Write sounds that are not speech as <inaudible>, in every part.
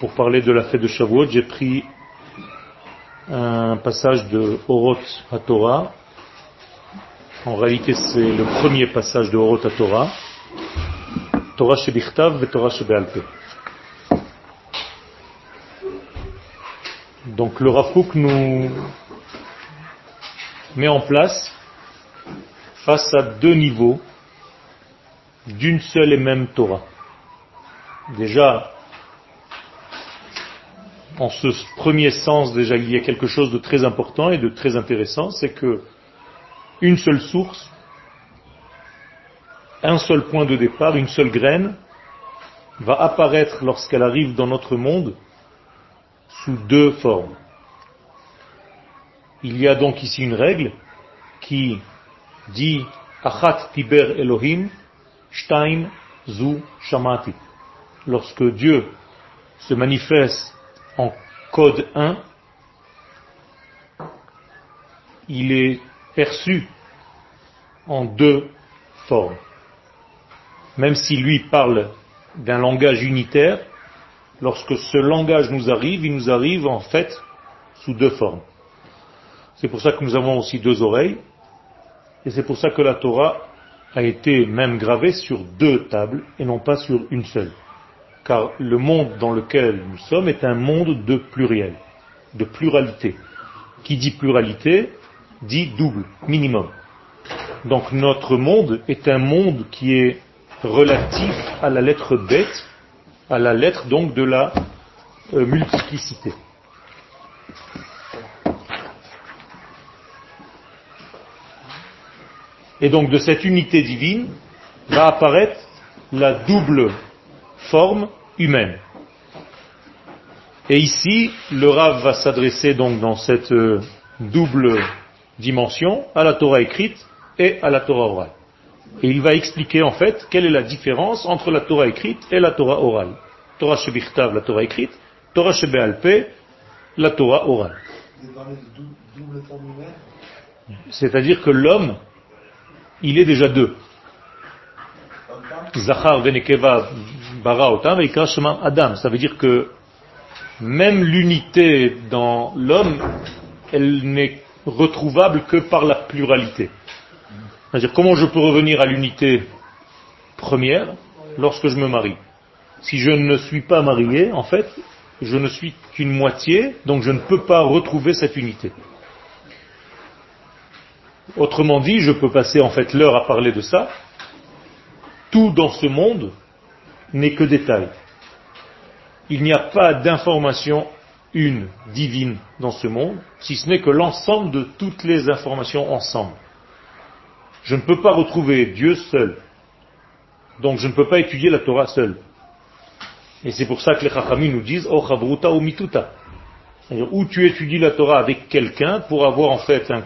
Pour parler de la fête de Shavuot, j'ai pris un passage de Oroth HaTorah. En réalité, c'est le premier passage de Oroth HaTorah. Torah Shebichtav et Torah Shebealpe. Donc le Rafouk nous met en place face à deux niveaux d'une seule et même Torah. Déjà, en ce premier sens, déjà, il y a quelque chose de très important et de très intéressant, c'est que une seule source, un seul point de départ, une seule graine, va apparaître lorsqu'elle arrive dans notre monde sous deux formes. Il y a donc ici une règle qui dit Achat Tiber Elohim, Shtaim Zu Shamati. Lorsque Dieu se manifeste en code 1, il est perçu en deux formes. Même si lui parle d'un langage unitaire, lorsque ce langage nous arrive, il nous arrive en fait sous deux formes. C'est pour ça que nous avons aussi deux oreilles, et c'est pour ça que la Torah a été même gravée sur deux tables et non pas sur une seule car le monde dans lequel nous sommes est un monde de pluriel, de pluralité. Qui dit pluralité dit double, minimum. Donc notre monde est un monde qui est relatif à la lettre bête, à la lettre donc de la euh, multiplicité. Et donc de cette unité divine va apparaître la double forme humaine. Et ici, le Rav va s'adresser donc dans cette euh, double dimension à la Torah écrite et à la Torah orale. Et il va expliquer en fait quelle est la différence entre la Torah écrite et la Torah orale. Torah Shebichtav, la Torah écrite, Torah Shebealpe, la Torah orale. C'est-à-dire que l'homme, il est déjà deux. Zachar Venekeva Adam. Ça veut dire que même l'unité dans l'homme, elle n'est retrouvable que par la pluralité. C'est-à-dire comment je peux revenir à l'unité première lorsque je me marie? Si je ne suis pas marié, en fait, je ne suis qu'une moitié, donc je ne peux pas retrouver cette unité. Autrement dit, je peux passer en fait l'heure à parler de ça. Tout dans ce monde n'est que détail. Il n'y a pas d'information une, divine dans ce monde, si ce n'est que l'ensemble de toutes les informations ensemble. Je ne peux pas retrouver Dieu seul. Donc je ne peux pas étudier la Torah seul. Et c'est pour ça que les Chachamim nous disent Oh chavruta ou mituta. C'est-à-dire où tu étudies la Torah avec quelqu'un pour avoir en fait un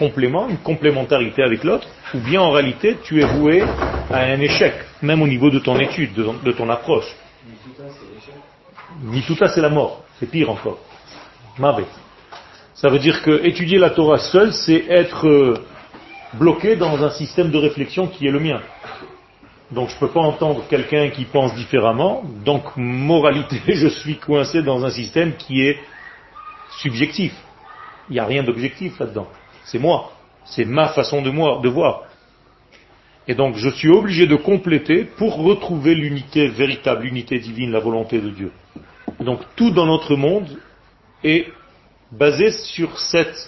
complément, une complémentarité avec l'autre, ou bien en réalité tu es voué à un échec, même au niveau de ton étude, de ton, approche. Ni tout ça c'est la mort, c'est pire encore. Mavé. Ça veut dire que étudier la Torah seul, c'est être euh, bloqué dans un système de réflexion qui est le mien. Donc je ne peux pas entendre quelqu'un qui pense différemment, donc moralité, <laughs> je suis coincé dans un système qui est subjectif. Il n'y a rien d'objectif là-dedans. C'est moi. C'est ma façon de, voir. Et donc je suis obligé de compléter pour retrouver l'unité véritable, l'unité divine, la volonté de Dieu. donc tout dans notre monde est basé sur cette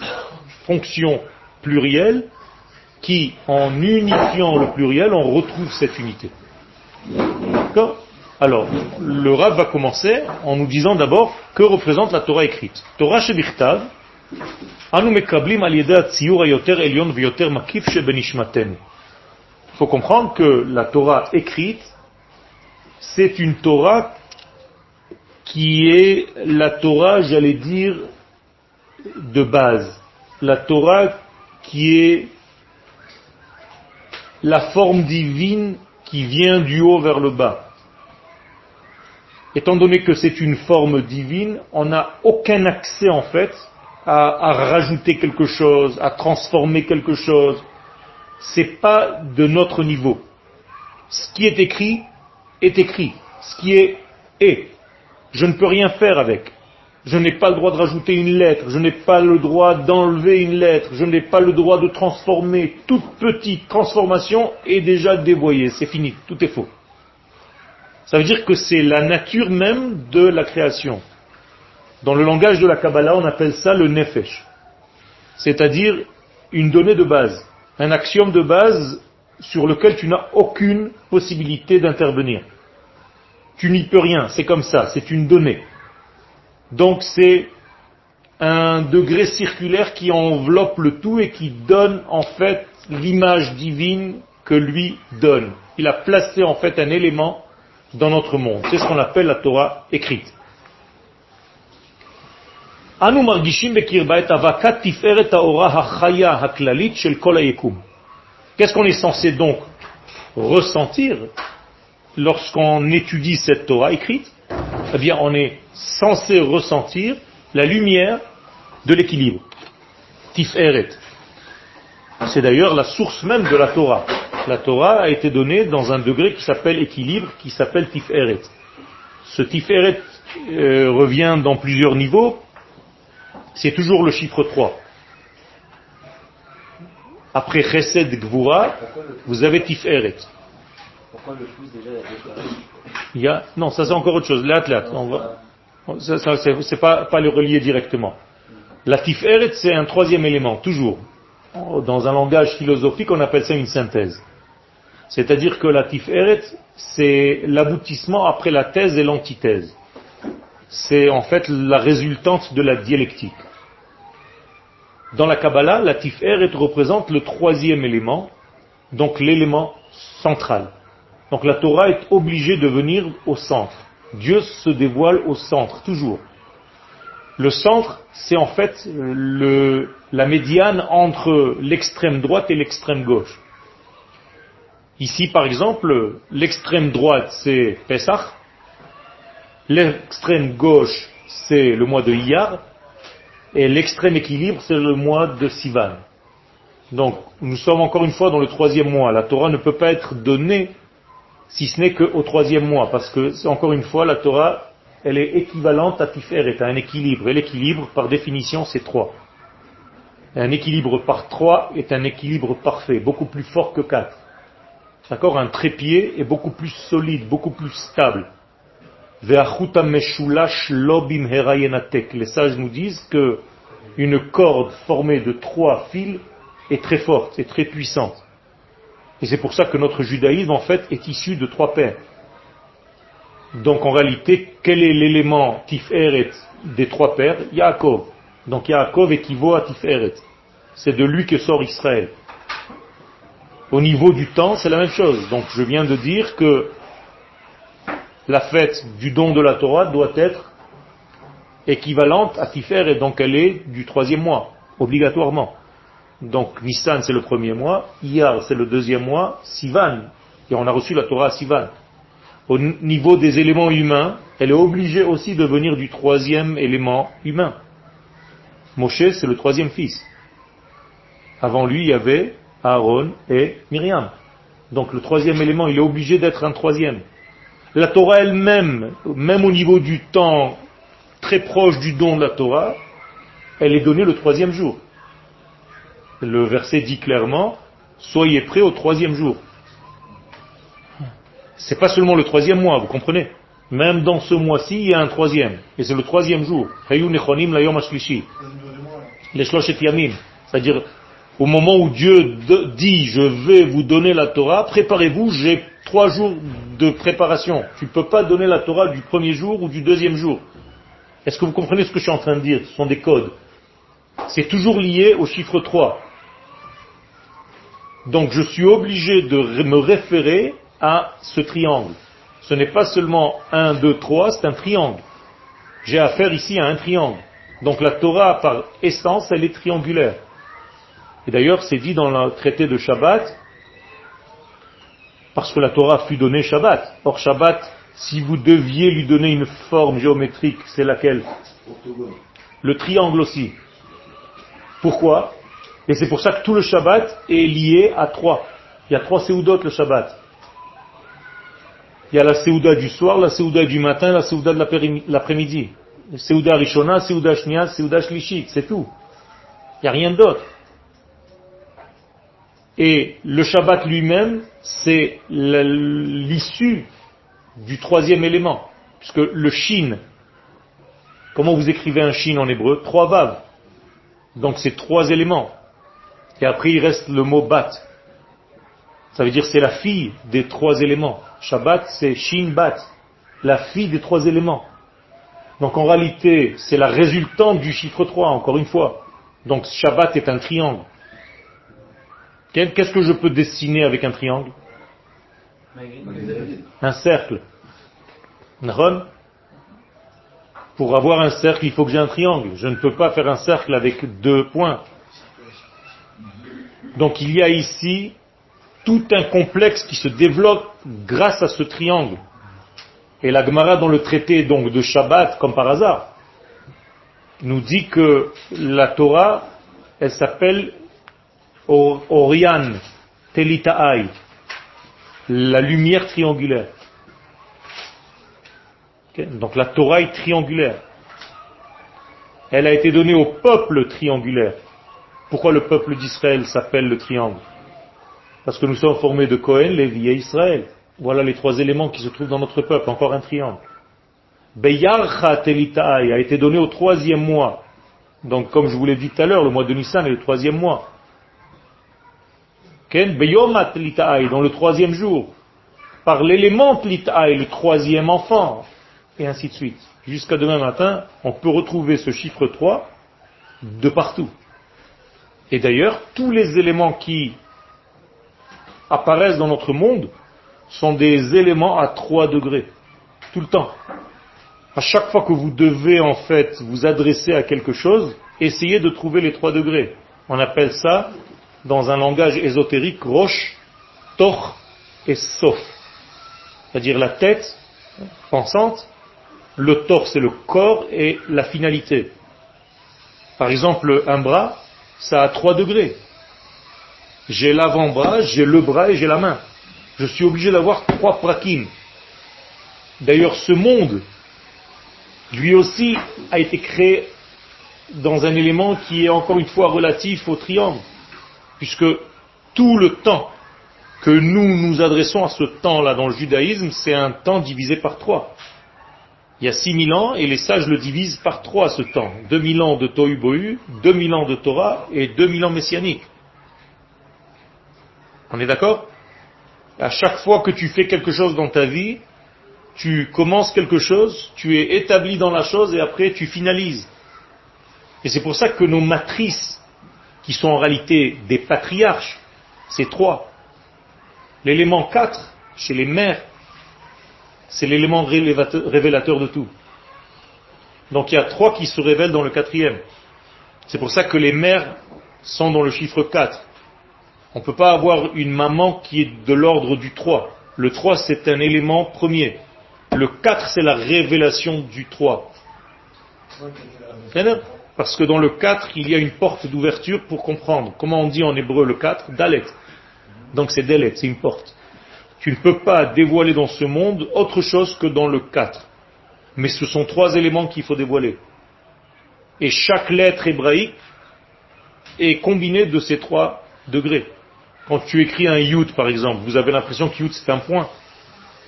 fonction plurielle qui, en unifiant le pluriel, on retrouve cette unité. D'accord? Alors, le Rav va commencer en nous disant d'abord que représente la Torah écrite? Torah Il faut comprendre que la Torah écrite, c'est une Torah qui est la Torah, j'allais dire, de base. La Torah qui est la forme divine qui vient du haut vers le bas. Étant donné que c'est une forme divine, on n'a aucun accès en fait à, rajouter quelque chose, à transformer quelque chose. C'est pas de notre niveau. Ce qui est écrit est écrit. Ce qui est est. je ne peux rien faire avec. Je n'ai pas le droit de rajouter une lettre, je n'ai pas le droit d'enlever une lettre, je n'ai pas le droit de transformer. Toute petite transformation est déjà dévoyée, c'est fini, tout est faux. Ça veut dire que c'est la nature même de la création. Dans le langage de la Kabbalah, on appelle ça le nefesh. C'est-à-dire une donnée de base, un axiome de base sur lequel tu n'as aucune possibilité d'intervenir. Tu n'y peux rien, c'est comme ça, c'est une donnée. Donc c'est un degré circulaire qui enveloppe le tout et qui donne en fait l'image divine que lui donne. Il a placé en fait un élément dans notre monde. C'est ce qu'on appelle la Torah écrite. Qu'est-ce qu'on est censé donc ressentir lorsqu'on étudie cette Torah écrite? Eh bien, on est censé ressentir la lumière de l'équilibre. Tiferet. C'est d'ailleurs la source même de la Torah. La Torah a été donnée dans un degré qui s'appelle équilibre, qui s'appelle Tiferet. Ce Tiferet euh, revient dans plusieurs niveaux. C'est toujours le chiffre 3. Après Chesed Gvura, vous avez Tiferet. Pourquoi le pouce déjà Il y a, Non, ça c'est encore autre chose. L'athlète, on va... Ça, ça c'est pas, pas le relier directement. La tiferet, c'est un troisième élément, toujours. Dans un langage philosophique, on appelle ça une synthèse. C'est-à-dire que la tiferet, c'est l'aboutissement après la thèse et l'antithèse. C'est en fait la résultante de la dialectique. Dans la Kabbalah, la tiferet représente le troisième élément, donc l'élément central. Donc la Torah est obligée de venir au centre. Dieu se dévoile au centre, toujours. Le centre, c'est en fait le, la médiane entre l'extrême droite et l'extrême gauche. Ici, par exemple, l'extrême droite, c'est Pesach, l'extrême gauche, c'est le mois de Iyar, et l'extrême équilibre, c'est le mois de Sivan. Donc, nous sommes encore une fois dans le troisième mois. La Torah ne peut pas être donnée si ce n'est qu'au troisième mois, parce que, encore une fois, la Torah, elle est équivalente à Tiferet, à un équilibre. Et l'équilibre, par définition, c'est trois. un équilibre par trois est un équilibre parfait, beaucoup plus fort que quatre. D'accord? Un trépied est beaucoup plus solide, beaucoup plus stable. Les sages nous disent que une corde formée de trois fils est très forte et très puissante. Et c'est pour ça que notre judaïsme, en fait, est issu de trois pères. Donc en réalité, quel est l'élément Tiferet des trois pères? Yaakov. Donc Yaakov équivaut à Tiferet. C'est de lui que sort Israël. Au niveau du temps, c'est la même chose. Donc je viens de dire que la fête du don de la Torah doit être équivalente à Tiferet, donc elle est du troisième mois, obligatoirement. Donc Nissan c'est le premier mois, Iyar c'est le deuxième mois, Sivan, et on a reçu la Torah à Sivan. Au niveau des éléments humains, elle est obligée aussi de venir du troisième élément humain. Moshe c'est le troisième fils. Avant lui il y avait Aaron et Myriam. Donc le troisième élément il est obligé d'être un troisième. La Torah elle-même, même au niveau du temps très proche du don de la Torah, elle est donnée le troisième jour le verset dit clairement, soyez prêts au troisième jour. C'est pas seulement le troisième mois, vous comprenez? Même dans ce mois-ci, il y a un troisième. Et c'est le troisième jour. C'est-à-dire, au moment où Dieu dit, je vais vous donner la Torah, préparez-vous, j'ai trois jours de préparation. Tu ne peux pas donner la Torah du premier jour ou du deuxième jour. Est-ce que vous comprenez ce que je suis en train de dire? Ce sont des codes. C'est toujours lié au chiffre 3. Donc je suis obligé de me référer à ce triangle. Ce n'est pas seulement 1, 2, 3, c'est un triangle. J'ai affaire ici à un triangle. Donc la Torah, par essence, elle est triangulaire. Et d'ailleurs, c'est dit dans le traité de Shabbat, parce que la Torah fut donnée Shabbat. Or Shabbat, si vous deviez lui donner une forme géométrique, c'est laquelle? Le triangle aussi. Pourquoi? Et c'est pour ça que tout le Shabbat est lié à trois. Il y a trois séoudotes le Shabbat. Il y a la Seouda du soir, la Seouda du matin, la Seouda de l'après-midi. Seouda Rishona, Seouda Shnia, Seouda Shlishit, c'est tout. Il n'y a rien d'autre. Et le Shabbat lui-même, c'est l'issue du troisième élément. Puisque le Shin, comment vous écrivez un Shin en hébreu? Trois vaves. Donc c'est trois éléments. Et après il reste le mot bat. Ça veut dire c'est la fille des trois éléments. Shabbat c'est Shin Bat, la fille des trois éléments. Donc en réalité c'est la résultante du chiffre 3, encore une fois. Donc Shabbat est un triangle. Qu'est-ce que je peux dessiner avec un triangle? Un cercle. Pour avoir un cercle, il faut que j'ai un triangle. Je ne peux pas faire un cercle avec deux points. Donc il y a ici tout un complexe qui se développe grâce à ce triangle. Et la Gemara dans le traité donc de Shabbat, comme par hasard, nous dit que la Torah, elle s'appelle Orian Telitaai, la lumière triangulaire. Donc la Torah triangulaire. Elle a été donnée au peuple triangulaire. Pourquoi le peuple d'Israël s'appelle le triangle? Parce que nous sommes formés de Cohen, Lévi et Israël. Voilà les trois éléments qui se trouvent dans notre peuple, encore un triangle. Beyarcha Telitaai a été donné au troisième mois. Donc comme je vous l'ai dit tout à l'heure, le mois de Nissan est le troisième mois. Dans le troisième jour. Par l'élément Telitaai, le troisième enfant et ainsi de suite. Jusqu'à demain matin, on peut retrouver ce chiffre 3 de partout. Et d'ailleurs, tous les éléments qui apparaissent dans notre monde sont des éléments à 3 degrés. Tout le temps. À chaque fois que vous devez en fait vous adresser à quelque chose, essayez de trouver les 3 degrés. On appelle ça, dans un langage ésotérique, roche, toch et sof. C'est-à-dire la tête pensante, le torse c'est le corps et la finalité. Par exemple, un bras, ça a trois degrés. J'ai l'avant-bras, j'ai le bras et j'ai la main. Je suis obligé d'avoir trois prakim. D'ailleurs, ce monde, lui aussi, a été créé dans un élément qui est encore une fois relatif au triangle. Puisque tout le temps que nous nous adressons à ce temps-là dans le judaïsme, c'est un temps divisé par trois. Il y a 6000 ans et les sages le divisent par trois ce temps. 2000 ans de Tohu Bohu, 2000 ans de Torah et 2000 ans messianiques. On est d'accord? À chaque fois que tu fais quelque chose dans ta vie, tu commences quelque chose, tu es établi dans la chose et après tu finalises. Et c'est pour ça que nos matrices, qui sont en réalité des patriarches, c'est trois. L'élément 4, chez les mères, c'est l'élément révélateur de tout. Donc il y a trois qui se révèlent dans le quatrième. C'est pour ça que les mères sont dans le chiffre 4. On ne peut pas avoir une maman qui est de l'ordre du 3. Le 3 c'est un élément premier. Le 4 c'est la révélation du 3. Parce que dans le 4 il y a une porte d'ouverture pour comprendre. Comment on dit en hébreu le 4 Dalet. Donc c'est Dalet, c'est une porte. Tu ne peux pas dévoiler dans ce monde autre chose que dans le 4. Mais ce sont trois éléments qu'il faut dévoiler. Et chaque lettre hébraïque est combinée de ces trois degrés. Quand tu écris un yud, par exemple, vous avez l'impression que c'est un point.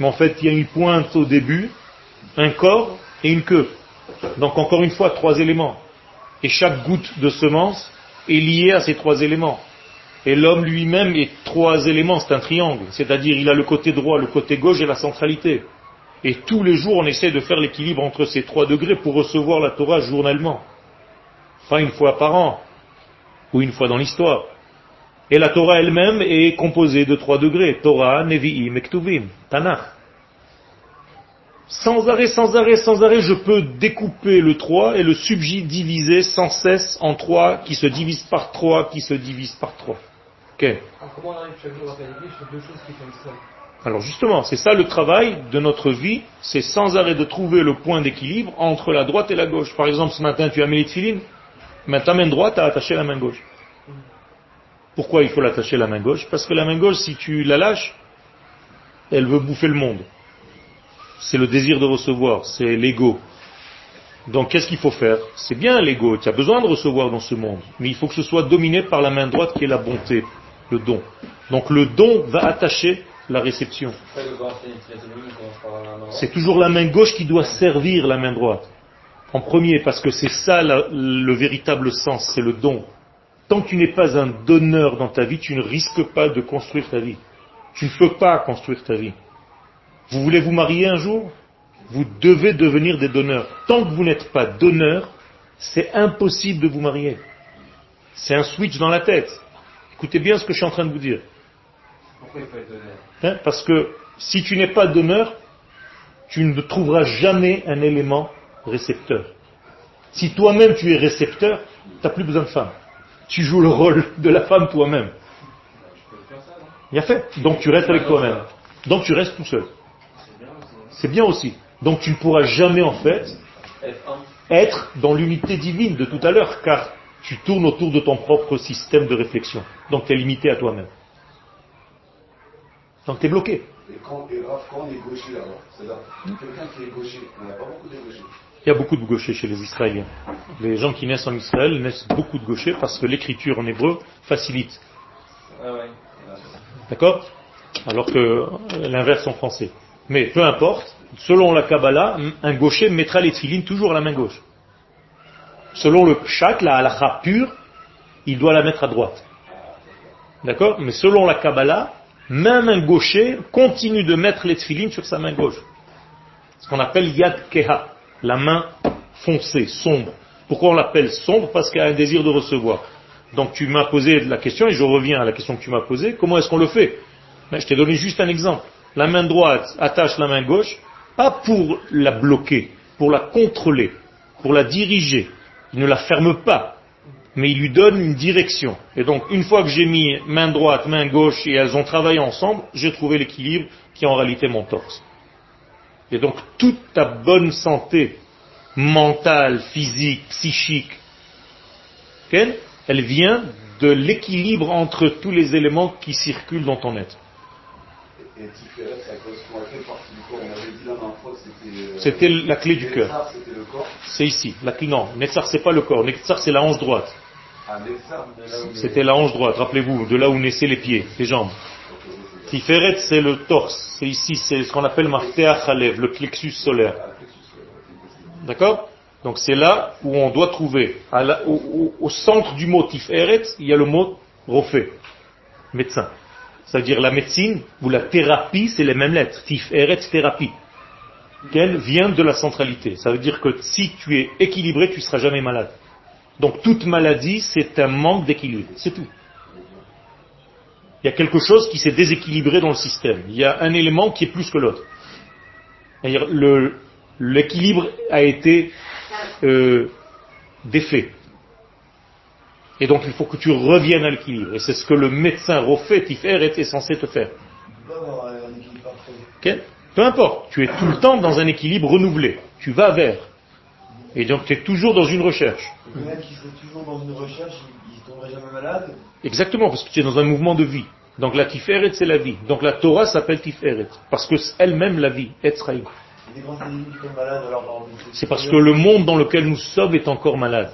Mais en fait, il y a une pointe au début, un corps et une queue. Donc encore une fois, trois éléments. Et chaque goutte de semence est liée à ces trois éléments. Et l'homme lui-même est trois éléments, c'est un triangle. C'est-à-dire il a le côté droit, le côté gauche et la centralité. Et tous les jours on essaie de faire l'équilibre entre ces trois degrés pour recevoir la Torah journellement. Pas une fois par an, ou une fois dans l'histoire. Et la Torah elle-même est composée de trois degrés. Torah, Nevi'im et. Tanakh. Sans arrêt, sans arrêt, sans arrêt, je peux découper le 3 et le subdiviser sans cesse en 3 qui se divise par 3, qui se divise par 3. Alors justement, c'est ça le travail de notre vie, c'est sans arrêt de trouver le point d'équilibre entre la droite et la gauche. Par exemple, ce matin, tu as mis les filines, mais ta main droite a attaché la main gauche. Pourquoi il faut l'attacher la main gauche? Parce que la main gauche, si tu la lâches, elle veut bouffer le monde. C'est le désir de recevoir, c'est l'ego. Donc qu'est-ce qu'il faut faire? C'est bien l'ego, tu as besoin de recevoir dans ce monde, mais il faut que ce soit dominé par la main droite qui est la bonté, le don. Donc le don va attacher la réception. C'est toujours la main gauche qui doit servir la main droite. En premier, parce que c'est ça le véritable sens, c'est le don. Tant que tu n'es pas un donneur dans ta vie, tu ne risques pas de construire ta vie. Tu ne peux pas construire ta vie. Vous voulez vous marier un jour? Vous devez devenir des donneurs. Tant que vous n'êtes pas donneur, c'est impossible de vous marier. C'est un switch dans la tête. Écoutez bien ce que je suis en train de vous dire. Pourquoi il faut être donneur? Hein, Parce que si tu n'es pas donneur, tu ne trouveras jamais un élément récepteur. Si toi-même tu es récepteur, tu n'as plus besoin de femme. Tu joues le rôle de la femme toi-même. Il a fait. Donc tu restes avec toi-même. Donc tu restes tout seul. C'est bien aussi. Donc tu ne pourras jamais en fait être dans l'unité divine de tout à l'heure, car tu tournes autour de ton propre système de réflexion. Donc tu es limité à toi-même. Donc tu es bloqué. Et quand, on est gaucher alors, quelqu'un qui est gaucher, on n'a pas beaucoup de gauchers. Il y a beaucoup de gauchers chez les Israéliens. Les gens qui naissent en Israël naissent beaucoup de gauchers parce que l'écriture en hébreu facilite. D'accord? Alors que l'inverse en français. Mais peu importe, selon la Kabbalah, un gaucher mettra les tfilines toujours à la main gauche. Selon le pshat, la halakha pure, il doit la mettre à droite. D'accord? Mais selon la Kabbalah, même un gaucher continue de mettre les tfilines sur sa main gauche. Ce qu'on appelle yad keha, la main foncée, sombre. Pourquoi on l'appelle sombre? Parce qu'elle a un désir de recevoir. Donc tu m'as posé la question, et je reviens à la question que tu m'as posée, comment est-ce qu'on le fait? Mais Je t'ai donné juste un exemple. La main droite attache la main gauche, pas pour la bloquer, pour la contrôler, pour la diriger. Il ne la ferme pas, mais il lui donne une direction. Et donc, une fois que j'ai mis main droite, main gauche, et elles ont travaillé ensemble, j'ai trouvé l'équilibre qui est en réalité mon torse. Et donc, toute ta bonne santé mentale, physique, psychique, elle vient de l'équilibre entre tous les éléments qui circulent dans ton être. C'était la clé du cœur. C'est ici. La clé, non, Netzar, c'est pas le corps. Netzar, c'est la hanche droite. Ah, C'était la hanche droite, rappelez-vous, de là où naissaient les pieds, les jambes. Tiferet, c'est le torse. C'est ici, c'est ce qu'on appelle Marteach Halev, le plexus solaire. D'accord? Donc c'est là où on doit trouver. au, centre du mot Tiferet, il y a le mot Rofé, médecin. C'est-à-dire la médecine ou la thérapie, c'est les mêmes lettres. Tiferet, thérapie. Qu'elle vient de la centralité. Ça veut dire que si tu es équilibré, tu ne seras jamais malade. Donc toute maladie, c'est un manque d'équilibre. C'est tout. Il y a quelque chose qui s'est déséquilibré dans le système. Il y a un élément qui est plus que l'autre. L'équilibre a été euh, défait. Et donc il faut que tu reviennes à l'équilibre. Et c'est ce que le médecin refait, Tiferet, est censé te faire. Peu importe, tu es tout le temps dans un équilibre renouvelé. Tu vas vers. Et donc tu es toujours dans une recherche. Exactement, parce que tu es dans un mouvement de vie. Donc la Tiferet, c'est la vie. Donc la Torah s'appelle Tiferet. Parce que elle-même la vie, Etzraïm. C'est parce que le monde dans lequel nous sommes est encore malade.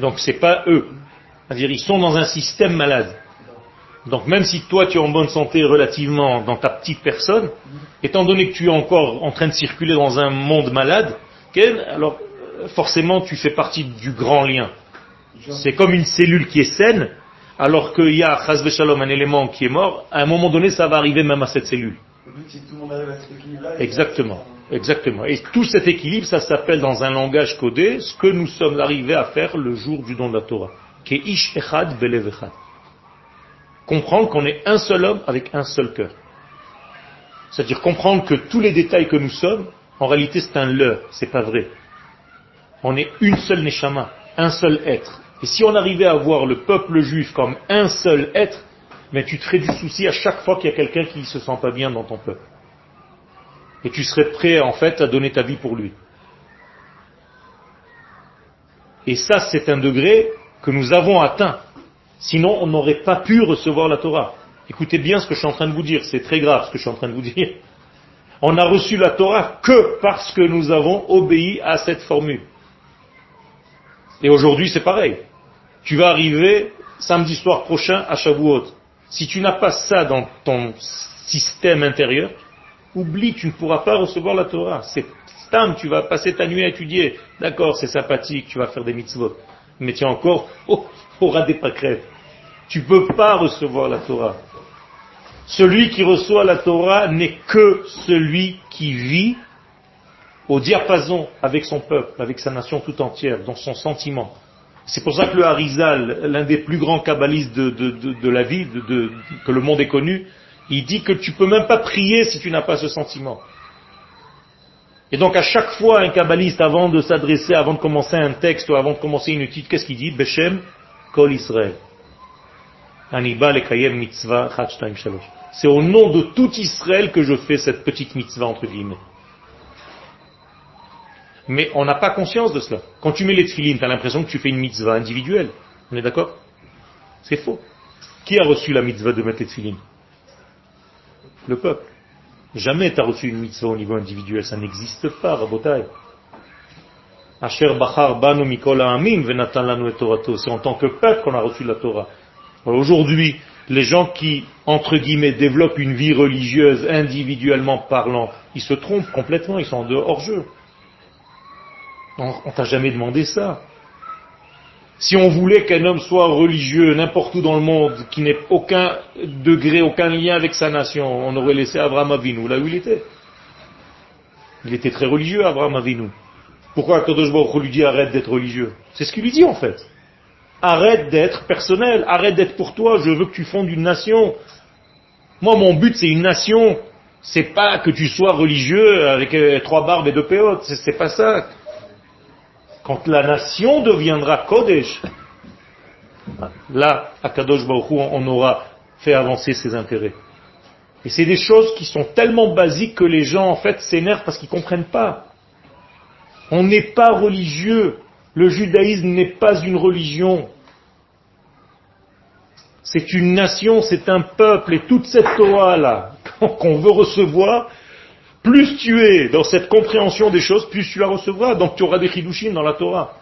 Donc c'est pas eux. C'est-à-dire ils sont dans un système malade. Donc même si toi tu es en bonne santé relativement dans ta petite personne, étant donné que tu es encore en train de circuler dans un monde malade, alors forcément tu fais partie du grand lien. C'est comme une cellule qui est saine, alors qu'il y a, un élément qui est mort, à un moment donné ça va arriver même à cette cellule. Exactement. Exactement. Et tout cet équilibre, ça s'appelle dans un langage codé ce que nous sommes arrivés à faire le jour du don de la Torah. Qui est Ish Echad Belev. Comprendre qu'on est un seul homme avec un seul cœur. C'est-à-dire comprendre que tous les détails que nous sommes, en réalité c'est un leurre, c'est pas vrai. On est une seule Neshama, un seul être. Et si on arrivait à voir le peuple juif comme un seul être, mais tu te ferais du souci à chaque fois qu'il y a quelqu'un qui ne se sent pas bien dans ton peuple. Et tu serais prêt en fait à donner ta vie pour lui. Et ça, c'est un degré que nous avons atteint. Sinon, on n'aurait pas pu recevoir la Torah. Écoutez bien ce que je suis en train de vous dire. C'est très grave ce que je suis en train de vous dire. On n'a reçu la Torah que parce que nous avons obéi à cette formule. Et aujourd'hui, c'est pareil. Tu vas arriver samedi soir prochain à Shavuot. Si tu n'as pas ça dans ton système intérieur, oublie, tu ne pourras pas recevoir la Torah. C'est stam, tu vas passer ta nuit à étudier. D'accord, c'est sympathique, tu vas faire des mitzvot. Mais tu es encore oh, aura des pâquerettes. Tu ne peux pas recevoir la Torah. Celui qui reçoit la Torah n'est que celui qui vit au diapason avec son peuple, avec sa nation tout entière, dans son sentiment. C'est pour ça que le Harizal, l'un des plus grands kabbalistes de, la vie, que le monde ait connu, il dit que tu peux même pas prier si tu n'as pas ce sentiment. Et donc à chaque fois un kabbaliste, avant de s'adresser, avant de commencer un texte ou avant de commencer une étude, qu'est-ce qu'il dit? Beshem Kol Israël. C'est au nom de tout Israël que je fais cette petite mitzvah entre guillemets. Mais on n'a pas conscience de cela. Quand tu mets les tefilines, tu as l'impression que tu fais une mitzvah individuelle. On est d'accord? C'est faux. Qui a reçu la mitzvah de mettre les tefilines? Le peuple. Jamais tu as reçu une mitzvah au niveau individuel. Ça n'existe pas, Rabotai. Asher Bachar Banu Mikola Amin Venatan Lanu C'est en tant que peuple qu'on a reçu la Torah. Aujourd'hui, les gens qui, entre guillemets, développent une vie religieuse individuellement parlant, ils se trompent complètement, ils sont en dehors jeu. On t'a jamais demandé ça. Si on voulait qu'un homme soit religieux n'importe où dans le monde, qui n'ait aucun degré, aucun lien avec sa nation, on aurait laissé Abraham Avinu là où il était. Il était très religieux, Abraham Avinu. Pourquoi Kadosh Baruch lui dit arrête d'être religieux? C'est ce qu'il lui dit en fait. Arrête d'être personnel, arrête d'être pour toi, je veux que tu fondes une nation. Moi mon but c'est une nation, c'est pas que tu sois religieux avec euh, trois barbes et deux péotes, c'est pas ça. Quand la nation deviendra Kodesh, là, à Kadosh Baruch on aura fait avancer ses intérêts. Et c'est des choses qui sont tellement basiques que les gens, en fait, s'énervent parce qu'ils ne comprennent pas. On n'est pas religieux. Le judaïsme n'est pas une religion. C'est une nation, c'est un peuple. Et toute cette Torah-là, <laughs> qu'on veut recevoir, plus tu es dans cette compréhension des choses, plus tu la recevras. Donc tu auras des chidushim dans la Torah.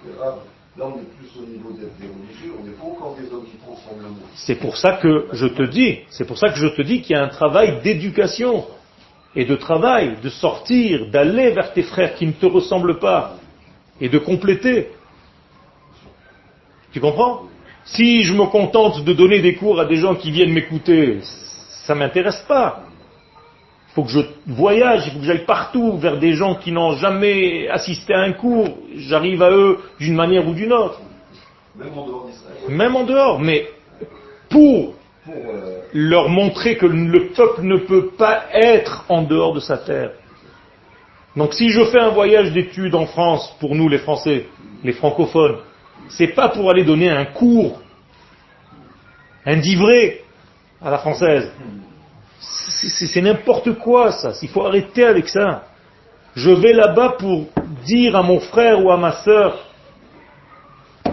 Là, on est plus au niveau des, religieux, on n'est pas encore des hommes qui transforment le monde. C'est pour ça que je te dis, c'est pour ça que je te dis qu'il y a un travail d'éducation et de travail, de sortir, d'aller vers tes frères qui ne te ressemblent pas et de compléter. Tu comprends? Si je me contente de donner des cours à des gens qui viennent m'écouter, ça ne m'intéresse pas. Il faut que je voyage, il faut que j'aille partout vers des gens qui n'ont jamais assisté à un cours. J'arrive à eux d'une manière ou d'une autre. Même en dehors d'Israël. Même en dehors, mais pour euh, leur montrer que le peuple ne peut pas être en dehors de sa terre. Donc si je fais un voyage d'études en France, pour nous les Français, les francophones, c'est pas pour aller donner un cours, un divré à la française. C'est n'importe quoi ça, il faut arrêter avec ça. Je vais là-bas pour dire à mon frère ou à ma sœur,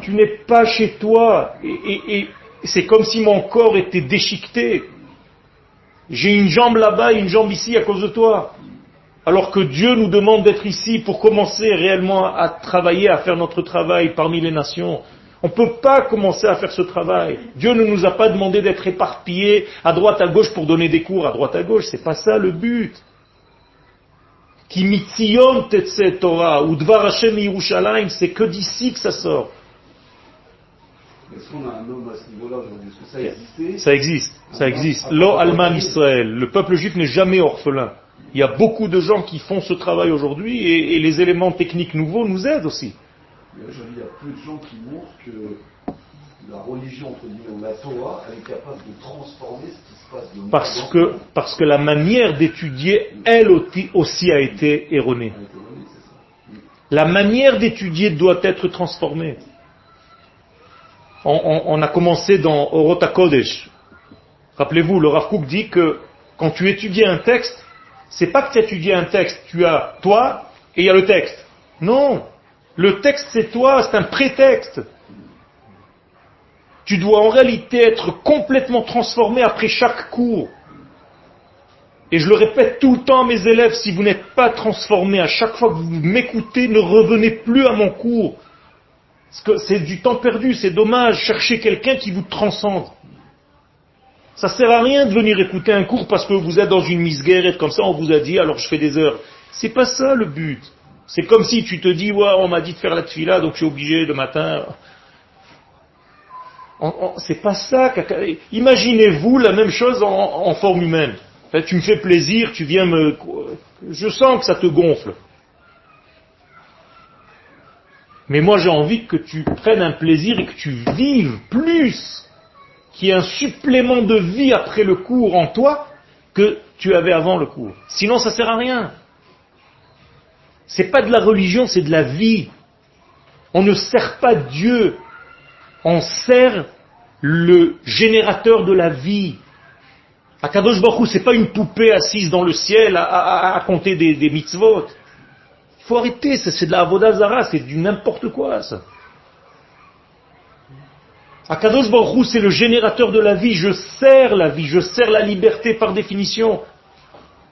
tu n'es pas chez toi, et, c'est comme si mon corps était déchiqueté. J'ai une jambe là-bas et une jambe ici à cause de toi. Alors que Dieu nous demande d'être ici pour commencer réellement à travailler, à faire notre travail parmi les nations. On ne peut pas commencer à faire ce travail. Dieu ne nous a pas demandé d'être éparpillés à droite à gauche pour donner des cours à droite à gauche. C'est pas ça le but. Torah, ou Dvar Hashem c'est que d'ici que ça sort. Est-ce qu'on a un homme à ce niveau-là aujourd'hui? Ça existe Ça existe, ça existe. Lo Alman Israël. Le peuple juif n'est jamais orphelin. Il y a beaucoup de gens qui font ce travail aujourd'hui et, les éléments techniques nouveaux nous aident aussi. Il y a peu de gens qui montrent que la religion, entre guillemets, la Torah, elle est capable de transformer ce qui se passe dans parce que, parce que la manière d'étudier, elle aussi a été erronée. La manière d'étudier doit être transformée. On, a commencé dans Orota Kodesh. Rappelez-vous, le Rav Kook dit que quand tu étudies un texte, c'est pas que tu étudies un texte, tu as toi et il y a le texte. Non. Le texte c'est toi, c'est un prétexte. Tu dois en réalité être complètement transformé après chaque cours. Et je le répète tout le temps mes élèves, si vous n'êtes pas transformés, à chaque fois que vous m'écoutez, ne revenez plus à mon cours. Parce que c'est du temps perdu, c'est dommage. Cherchez quelqu'un qui vous transcende. Ça sert à rien de venir écouter un cours parce que vous êtes dans une misguerre et comme ça on vous a dit alors je fais des heures. C'est pas ça le but. C'est comme si tu te dis ouais on m'a dit de faire la tfila donc je suis obligé le matin. C'est pas ça. Imaginez-vous la même chose en, forme humaine. tu me fais plaisir, tu viens me... Je sens que ça te gonfle. Mais moi j'ai envie que tu prennes un plaisir et que tu vives plus qu'il y ait un supplément de vie après le cours en toi que tu avais avant le cours. Sinon, ça sert à rien. C'est pas de la religion, c'est de la vie. On ne sert pas Dieu, on sert le générateur de la vie. Akadosh Baruch c'est pas une poupée assise dans le ciel à, compter des, des mitzvot. Faut arrêter, c'est de la avodazara, c'est du n'importe quoi ça. Akadosh Baruch c'est le générateur de la vie. Je sers la vie, je sers la liberté par définition.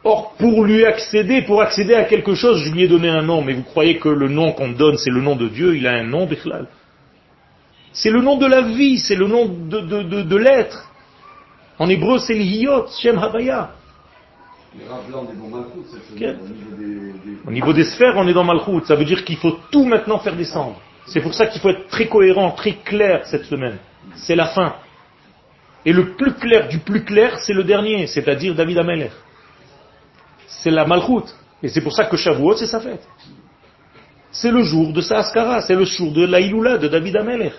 Or, pour lui accéder, pour accéder à quelque chose, je lui ai donné un nom. Mais vous croyez que le nom qu'on donne, c'est le nom de Dieu Il a un nom, Bechlal. C'est le nom de la vie, c'est le nom de, de, de, l'être. En hébreu, c'est l'Hiyot, Shem Havaya. Au niveau des sphères, on est dans Malchut. Ça veut dire qu'il faut tout maintenant faire descendre. C'est pour ça qu'il faut être très cohérent, très clair cette semaine. C'est la fin. Et le plus clair du plus clair, c'est le dernier, c'est-à-dire David Ameler. C'est la malchoute. Et c'est pour ça que Shavuot, c'est sa fête. C'est le jour de sa Askara, c'est le jour de l'Aïloula de David Ameler.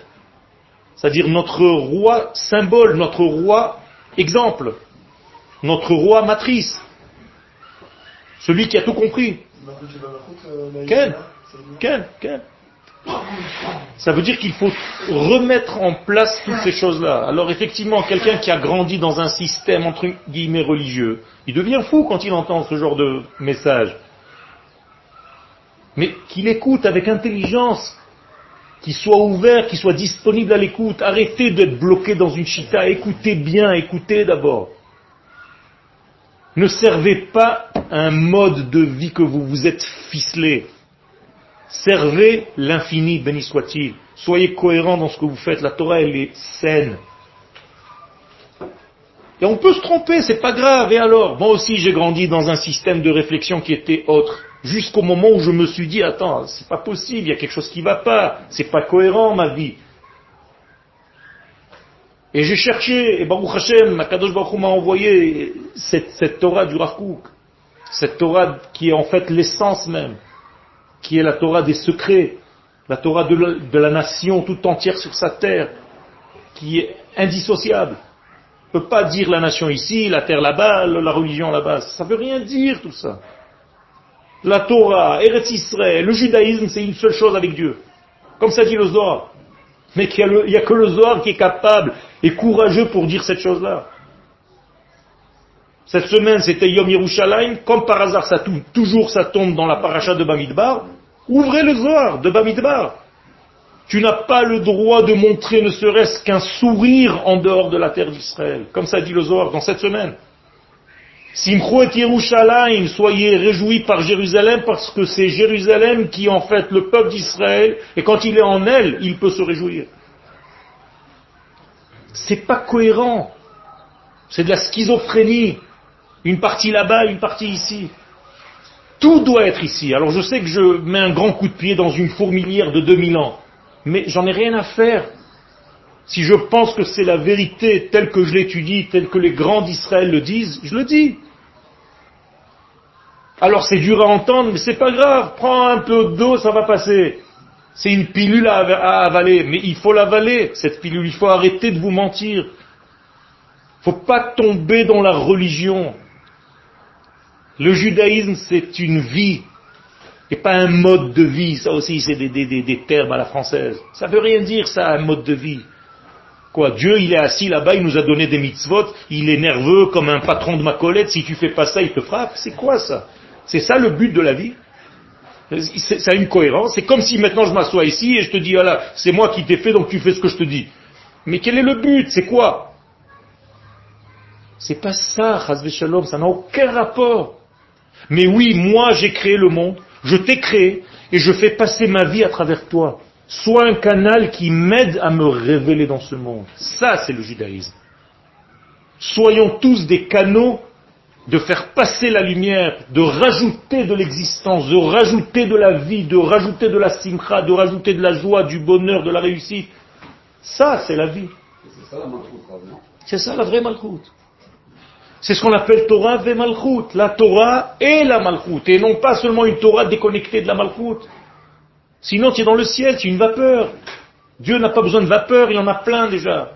C'est-à-dire notre roi symbole, notre roi exemple, notre roi matrice. Celui qui a tout compris. Quel Quel Quel ça veut dire qu'il faut remettre en place toutes ces choses-là. Alors effectivement, quelqu'un qui a grandi dans un système entre guillemets religieux, il devient fou quand il entend ce genre de message. Mais qu'il écoute avec intelligence, qu'il soit ouvert, qu'il soit disponible à l'écoute. Arrêtez d'être bloqué dans une chita. Écoutez bien, écoutez d'abord. Ne servez pas un mode de vie que vous vous êtes ficelé. Servez l'infini, béni soit-il. Soyez cohérents dans ce que vous faites. La Torah, elle est saine. Et on peut se tromper, c'est pas grave. Et alors? Moi aussi, j'ai grandi dans un système de réflexion qui était autre. Jusqu'au moment où je me suis dit, attends, c'est pas possible, il y a quelque chose qui va pas. C'est pas cohérent, ma vie. Et j'ai cherché, et Baruch Hashem, Makadosh Baruch m'a envoyé cette, Torah du Rav Cette Torah qui est en fait l'essence même qui est la Torah des secrets, la Torah de la, nation tout entière sur sa terre, qui est indissociable. On peut pas dire la nation ici, la terre là-bas, la religion là-bas. Ça ne veut rien dire tout ça. La Torah, Eretz Israël, le judaïsme, c'est une seule chose avec Dieu. Comme ça dit le Zohar. Mais il n'y a, que le Zohar qui est capable et courageux pour dire cette chose-là. Cette semaine, c'était Yom Yerushalayim. Comme par hasard, ça tombe, toujours ça tombe dans la paracha de Bamidbar. Ouvrez le Zohar de Bamidbar. Tu n'as pas le droit de montrer ne serait-ce qu'un sourire en dehors de la terre d'Israël. Comme ça dit le Zohar dans cette semaine. Simcho et Yerushalayim, soyez réjouis par Jérusalem parce que c'est Jérusalem qui est en fait le peuple d'Israël et quand il est en elle, il peut se réjouir. C'est pas cohérent. C'est de la schizophrénie. Une partie là-bas, une partie ici. Tout doit être ici. Alors je sais que je mets un grand coup de pied dans une fourmilière de 2000 ans, mais j'en ai rien à faire. Si je pense que c'est la vérité telle que je l'étudie, telle que les grands d'Israël le disent, je le dis. Alors c'est dur à entendre, mais c'est pas grave. Prends un peu d'eau, ça va passer. C'est une pilule à, avaler, mais il faut l'avaler, cette pilule. Il faut arrêter de vous mentir. Il ne faut pas tomber dans la religion. Le judaïsme, c'est une vie, et pas un mode de vie. Ça aussi, c'est des, termes à la française. Ça veut rien dire, ça, un mode de vie. Quoi, Dieu, il est assis là-bas, il nous a donné des mitzvot, il est nerveux comme un patron de ma collègue, si tu fais pas ça, il te frappe. C'est quoi ça? C'est ça le but de la vie? Ça a une cohérence. C'est comme si maintenant je m'assois ici et je te dis, voilà, c'est moi qui t'ai fait, donc tu fais ce que je te dis. Mais quel est le but? C'est quoi? C'est pas ça, Shalom, ça n'a aucun rapport. Mais oui, moi j'ai créé le monde, je t'ai créé, et je fais passer ma vie à travers toi. Sois un canal qui m'aide à me révéler dans ce monde. Ça, c'est le judaïsme. Soyons tous des canaux de faire passer la lumière, de rajouter de l'existence, de rajouter de la vie, de rajouter de la simcha, de rajouter de la joie, du bonheur, de la réussite. Ça, c'est la vie. C'est ça la malchoute, C'est ça la vraie malchoute. C'est ce qu'on appelle Torah ve malchoute. La Torah et la malchoute. Et non pas seulement une Torah déconnectée de la malchoute. Sinon, tu es dans le ciel, tu es une vapeur. Dieu n'a pas besoin de vapeur, il en a plein déjà.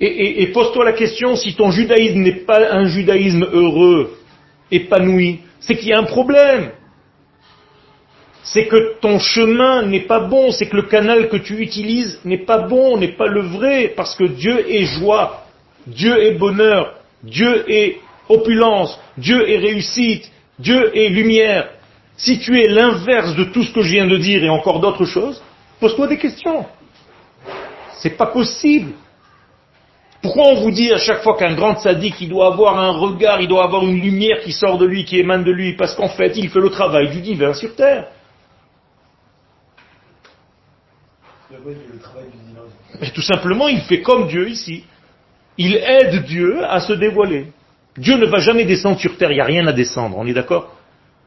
Et, pose-toi la question, si ton judaïsme n'est pas un judaïsme heureux, épanoui, c'est qu'il y a un problème. C'est que ton chemin n'est pas bon, c'est que le canal que tu utilises n'est pas bon, n'est pas le vrai, parce que Dieu est joie, Dieu est bonheur, Dieu est opulence, Dieu est réussite, Dieu est lumière. Si tu es l'inverse de tout ce que je viens de dire et encore d'autres choses, pose-toi des questions. C'est pas possible. Pourquoi on vous dit à chaque fois qu'un grand sadique, il doit avoir un regard, il doit avoir une lumière qui sort de lui, qui émane de lui, parce qu'en fait, il fait le travail du divin sur terre. Et tout simplement, il fait comme Dieu ici. Il aide Dieu à se dévoiler. Dieu ne va jamais descendre sur terre, il n'y a rien à descendre, on est d'accord?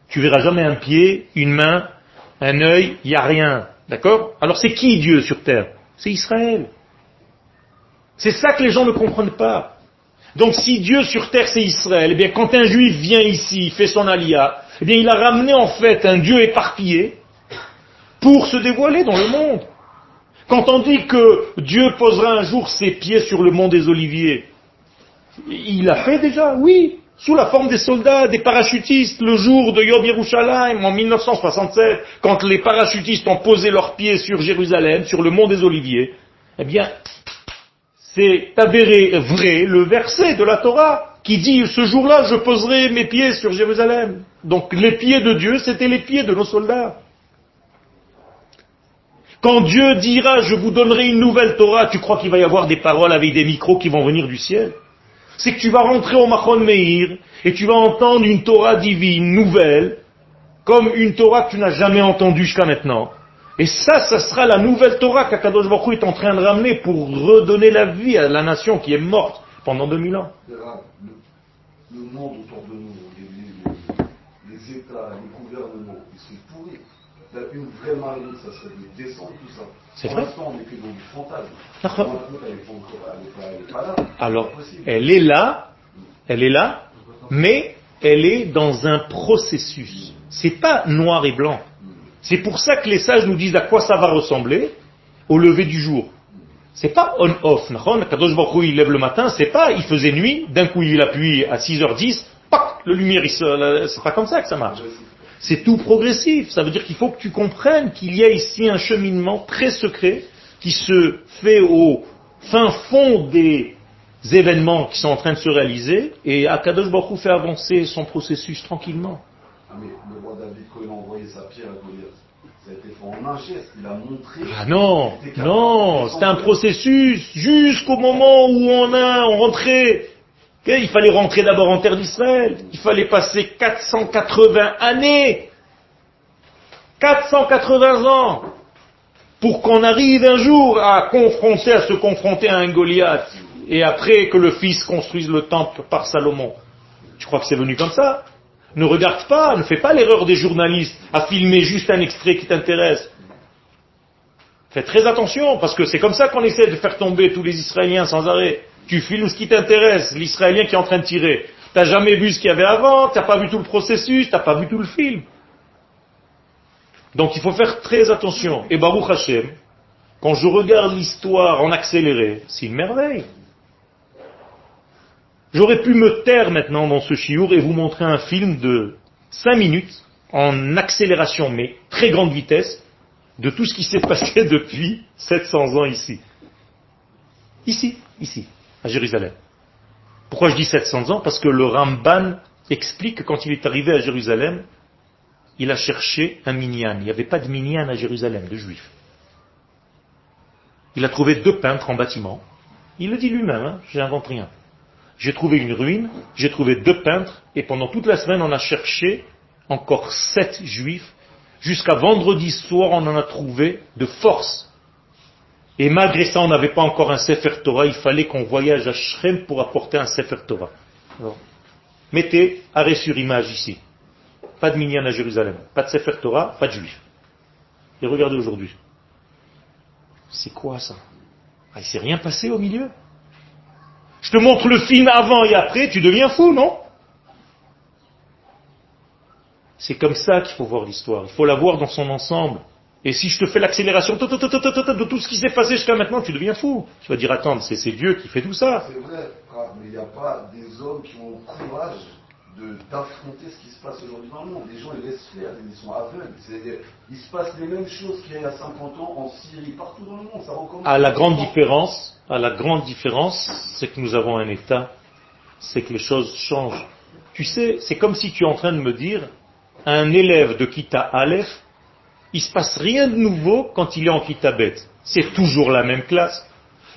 Tu verras jamais un pied, une main, un œil, il n'y a rien. D'accord? Alors c'est qui Dieu sur terre? C'est Israël. C'est ça que les gens ne comprennent pas. Donc si Dieu sur terre c'est Israël, eh bien quand un juif vient ici, fait son alia, eh bien il a ramené en fait un Dieu éparpillé pour se dévoiler dans le monde. Quand on dit que Dieu posera un jour ses pieds sur le mont des Oliviers, il l'a fait déjà, oui, sous la forme des soldats, des parachutistes, le jour de Yom Yerushalayim en 1967, quand les parachutistes ont posé leurs pieds sur Jérusalem, sur le mont des Oliviers, eh bien, c'est avéré vrai le verset de la Torah qui dit ce jour-là je poserai mes pieds sur Jérusalem. Donc les pieds de Dieu, c'était les pieds de nos soldats. Quand Dieu dira je vous donnerai une nouvelle Torah, tu crois qu'il va y avoir des paroles avec des micros qui vont venir du ciel? C'est que tu vas rentrer au Machon Meir et tu vas entendre une Torah divine nouvelle, comme une Torah que tu n'as jamais entendue jusqu'à maintenant. Et ça, ça sera la nouvelle Torah qu'Akadosh Baruch est en train de ramener pour redonner la vie à la nation qui est morte pendant 2000 ans. Le, monde autour de nous, les, États, les gouvernements, ils sont pourris. Une vraie marée, ça serait de descendre tout ça. C'est vrai. on n'est que dans du fantasme. Alors, elle est là, elle est là, mais elle est dans un processus. C'est pas noir et blanc. C'est pour ça que les sages nous disent à quoi ça va ressembler au lever du jour. C'est pas on-off. Kadosh Baruch il lève le matin, c'est pas il faisait nuit, d'un coup il appuie à 6h10, pac, le lumière, c'est pas comme ça que ça marche. C'est tout progressif. Ça veut dire qu'il faut que tu comprennes qu'il y a ici un cheminement très secret qui se fait au fin fond des événements qui sont en train de se réaliser et Akadosh Baruch fait avancer son processus tranquillement. Ah, mais le roi David, quand il a envoyé sa pierre à Goliath, ça a été fait en un geste. Il a montré. Ah non, non, c'était un processus jusqu'au moment où on a, on rentrait. Il fallait rentrer d'abord en terre d'Israël. Il fallait passer 480 années. 480 ans pour qu'on arrive un jour à se confronter à un Goliath, et après que le fils construise le temple par Salomon. Tu crois que c'est venu comme ça? Ne regarde pas, ne fais pas l'erreur des journalistes à filmer juste un extrait qui t'intéresse. Fais très attention, parce que c'est comme ça qu'on essaie de faire tomber tous les Israéliens sans arrêt. Tu filmes ce qui t'intéresse, l'Israélien qui est en train de tirer. T'as jamais vu ce qu'il y avait avant, t'as pas vu tout le processus, t'as pas vu tout le film. Donc il faut faire très attention. Et Baruch Hashem, quand je regarde l'histoire en accéléré, c'est une merveille. J'aurais pu me taire maintenant dans ce chiour et vous montrer un film de 5 minutes en accélération, mais très grande vitesse, de tout ce qui s'est <laughs> passé depuis 700 ans ici. Ici, ici, à Jérusalem. Pourquoi je dis 700 ans? Parce que le Ramban explique que quand il est arrivé à Jérusalem, il a cherché un minyan. Il n'y avait pas de minyan à Jérusalem, de juifs. Il a trouvé deux peintres en bâtiment Il le dit lui-même, hein, j'invente rien. J'ai trouvé une ruine, j'ai trouvé deux peintres, et pendant toute la semaine, on a cherché encore sept juifs. Jusqu'à vendredi soir, on en a trouvé de force. Et malgré ça, on n'avait pas encore un Sefer Torah. Il fallait qu'on voyage à Shrem pour apporter un Sefer Torah. mettez arrêt sur image ici. Pas de minyan à Jérusalem. Pas de Sefer Torah, pas de juifs. Et regardez aujourd'hui. C'est quoi ça? Ah, Il s'est rien passé au milieu? Je te montre le film avant et après, tu deviens fou, non? C'est comme ça qu'il faut voir l'histoire. Il faut la voir dans son ensemble. Et si je te fais l'accélération de tout ce qui s'est passé jusqu'à maintenant, tu deviens fou. Tu vas dire, attends, c'est Dieu qui fait tout ça. C'est vrai, mais il n'y a pas des hommes qui ont le courage d'affronter ce qui se passe aujourd'hui dans le monde. Les gens, ils laissent faire, ils sont aveugles. Il se passe les mêmes choses qu'il y a 50 ans en Syrie, partout dans le monde. Ça recommence. À la grande différence, à la grande différence, c'est que nous avons un État, c'est que les choses changent. Tu sais, c'est comme si tu es en train de me dire, un élève de Kita Aleph, il se passe rien de nouveau quand il est en Kita bête. C'est toujours la même classe.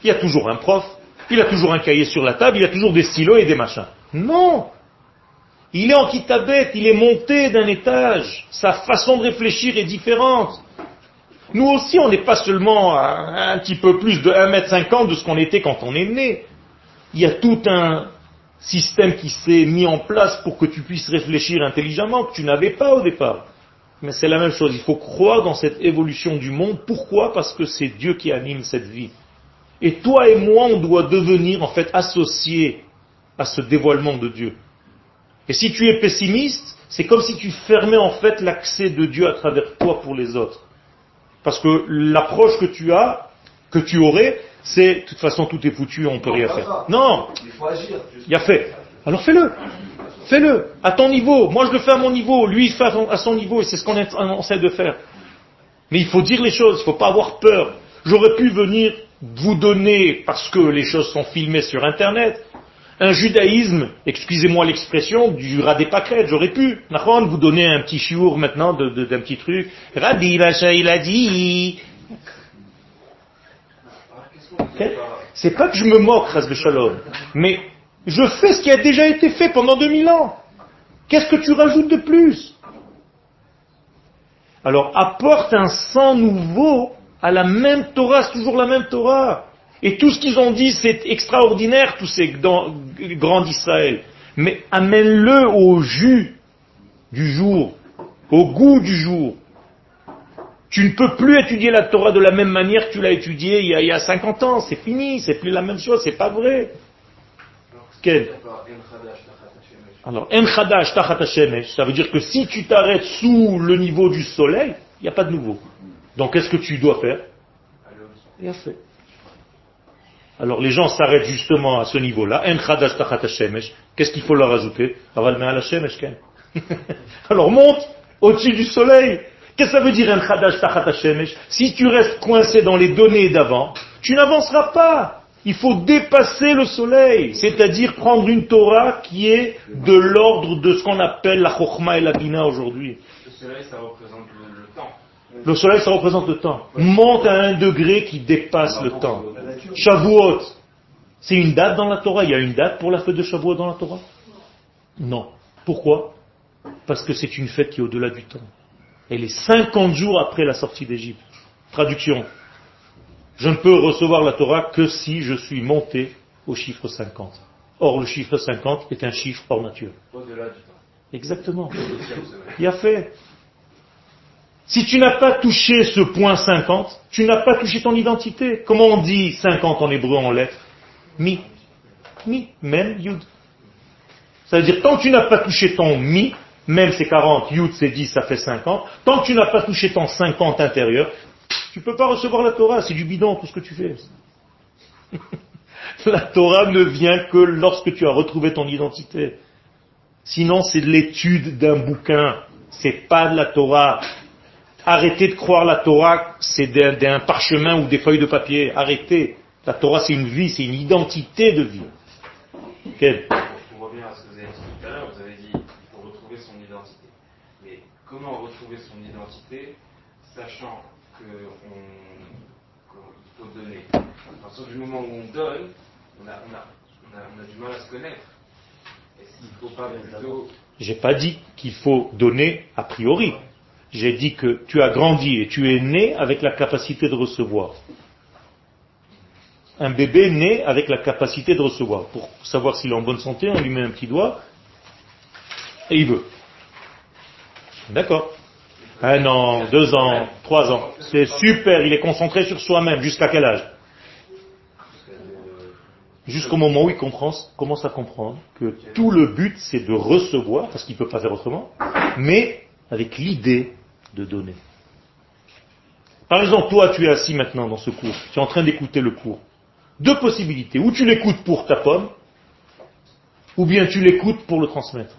Il y a toujours un prof, il a toujours un cahier sur la table, il a toujours des stylos et des machins. Non Il est en Kitabet, il est monté d'un étage. Sa façon de réfléchir est différente. Nous aussi, on n'est pas seulement un petit peu plus de 1m50 de ce qu'on était quand on est né. Il y a tout un système qui s'est mis en place pour que tu puisses réfléchir intelligemment, que tu n'avais pas au départ. Mais c'est la même chose, il faut croire dans cette évolution du monde. Pourquoi? Parce que c'est Dieu qui anime cette vie. Et toi et moi, on doit devenir en fait associés à ce dévoilement de Dieu. Et si tu es pessimiste, c'est comme si tu fermais en fait l'accès de Dieu à travers toi pour les autres. Parce que l'approche que tu as, que tu aurais, c'est de toute façon tout est foutu, on ne peut rien faire. Non Il faut agir. Il a fait. Alors fais-le. Fais-le. À ton niveau. Moi je le fais à mon niveau. Lui il fait à son niveau et c'est ce qu'on essaie de faire. Mais il faut dire les choses, il ne faut pas avoir peur. J'aurais pu venir vous donner, parce que les choses sont filmées sur Internet, un judaïsme, excusez-moi l'expression, du rat des pâquerettes. J'aurais pu, vous donner un petit chiour maintenant d'un petit truc. Rabbi Vacha, il a dit. C'est pas que je me moque, Ras Shalom, mais je fais ce qui a déjà été fait pendant 2000 ans. Qu'est-ce que tu rajoutes de plus? Alors apporte un sang nouveau à la même Torah, c'est toujours la même Torah. Et tout ce qu'ils ont dit, c'est extraordinaire, tous ces grands d'Israël. Mais amène-le au jus du jour, au goût du jour. Tu ne peux plus étudier la Torah de la même manière que tu l'as étudiée il il y a 50 ans. C'est fini, c'est plus la même chose, c'est pas vrai. Alors, ça veut dire que si tu t'arrêtes sous le niveau du soleil, il n'y a pas de nouveau. Donc qu'est-ce que tu dois faire? Alors les gens s'arrêtent justement à ce niveau-là. Qu'est-ce qu'il faut leur ajouter? <laughs> Alors monte au-dessus du soleil. Qu'est-ce que ça veut dire khadash Si tu restes coincé dans les données d'avant, tu n'avanceras pas. Il faut dépasser le soleil, c'est-à-dire prendre une Torah qui est de l'ordre de ce qu'on appelle la Chokhmah et la Bina aujourd'hui. Le soleil, ça représente le, temps. Le soleil, ça représente le temps. Monte à un degré qui dépasse le temps. Shavuot, c'est une date dans la Torah. Il y a une date pour la fête de Shavuot dans la Torah? Non. Pourquoi? Parce que c'est une fête qui est au-delà du temps. Elle est 50 jours après la sortie d'Égypte. Traduction. Je ne peux recevoir la Torah que si je suis monté au chiffre 50. Or, le chiffre 50 est un chiffre hors nature. Au-delà du temps. Exactement. Il a fait. Si tu n'as pas touché ce point 50, tu n'as pas touché ton identité. Comment on dit 50 en hébreu en lettres? Mi. Mi, même, yud. Ça veut dire, tant que tu n'as pas touché ton mi, même c'est 40, yud c'est 10, ça fait 50, tant que tu n'as pas touché ton 50 intérieur, tu peux pas recevoir la Torah, c'est du bidon tout ce que tu fais. <laughs> la Torah ne vient que lorsque tu as retrouvé ton identité. Sinon, c'est de l'étude d'un bouquin. C'est pas de la Torah. Arrêtez de croire la Torah, c'est d'un parchemin ou des feuilles de papier. Arrêtez. La Torah, c'est une vie, c'est une identité de vie. Quel Pour revenir à ce que vous avez dit tout à l'heure, vous avez dit qu'il faut retrouver son identité. Mais comment retrouver son identité, sachant qu'il faut donner. À partir du moment où on donne, on a, on a, on a, on a du mal à se connaître. Est-ce qu'il ne faut pas plutôt... J'ai pas dit qu'il faut donner a priori. J'ai dit que tu as grandi et tu es né avec la capacité de recevoir. Un bébé né avec la capacité de recevoir. Pour savoir s'il est en bonne santé, on lui met un petit doigt et il veut. D'accord Un an, deux ans, trois ans. C'est super, il est concentré sur soi-même. Jusqu'à quel âge? Jusqu'au moment où il commence à comprendre que tout le but c'est de recevoir, parce qu'il ne peut pas faire autrement, mais avec l'idée de donner. Par exemple, toi tu es assis maintenant dans ce cours, tu es en train d'écouter le cours. Deux possibilités, ou tu l'écoutes pour ta pomme, ou bien tu l'écoutes pour le transmettre.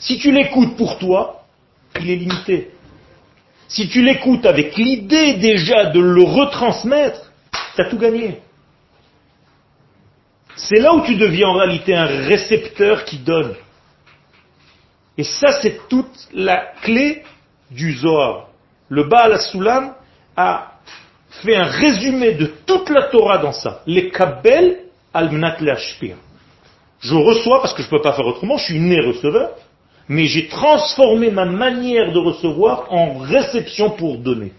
Si tu l'écoutes pour toi, il est limité. Si tu l'écoutes avec l'idée déjà de le retransmettre, tu tout gagné. C'est là où tu deviens en réalité un récepteur qui donne. Et ça, c'est toute la clé du Zohar. Le Baal Sulam a fait un résumé de toute la Torah dans ça. Les Kabel al-Mnat Je reçois parce que je ne peux pas faire autrement, je suis né receveur, mais j'ai transformé ma manière de recevoir en réception pour donner.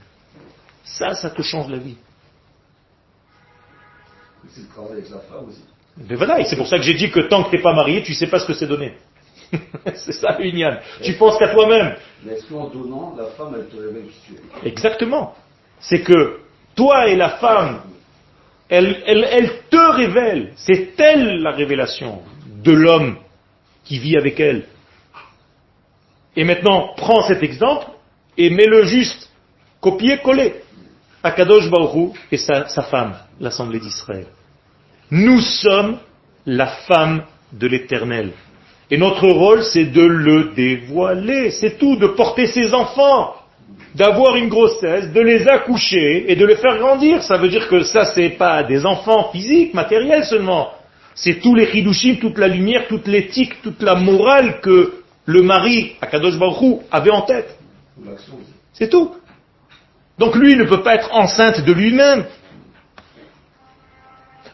Ça, ça te change la vie. C'est le travail avec la femme aussi. Mais voilà, et c'est pour ça que j'ai dit que tant que tu n'es pas marié, tu ne sais pas ce que c'est donner. <laughs> c'est ça, Union. Tu penses qu'à toi-même. Mais est-ce qu'en donnant, la femme, elle te révèle qui tu es Exactement. C'est que toi et la femme, elle, elle, elle te révèle. C'est elle la révélation de l'homme qui vit avec elle. Et maintenant, prends cet exemple et mets-le juste, copier-coller. Akadosh Baruch et sa, sa femme, l'Assemblée d'Israël. Nous sommes la femme de l'éternel. Et notre rôle, c'est de le dévoiler. C'est tout, de porter ses enfants, d'avoir une grossesse, de les accoucher et de les faire grandir. Ça veut dire que ça, c'est pas des enfants physiques, matériels seulement. C'est tous les chidushim, toute la lumière, toute l'éthique, toute la morale que le mari, Akadosh Baruch avait en tête. C'est tout. Donc lui ne peut pas être enceinte de lui-même.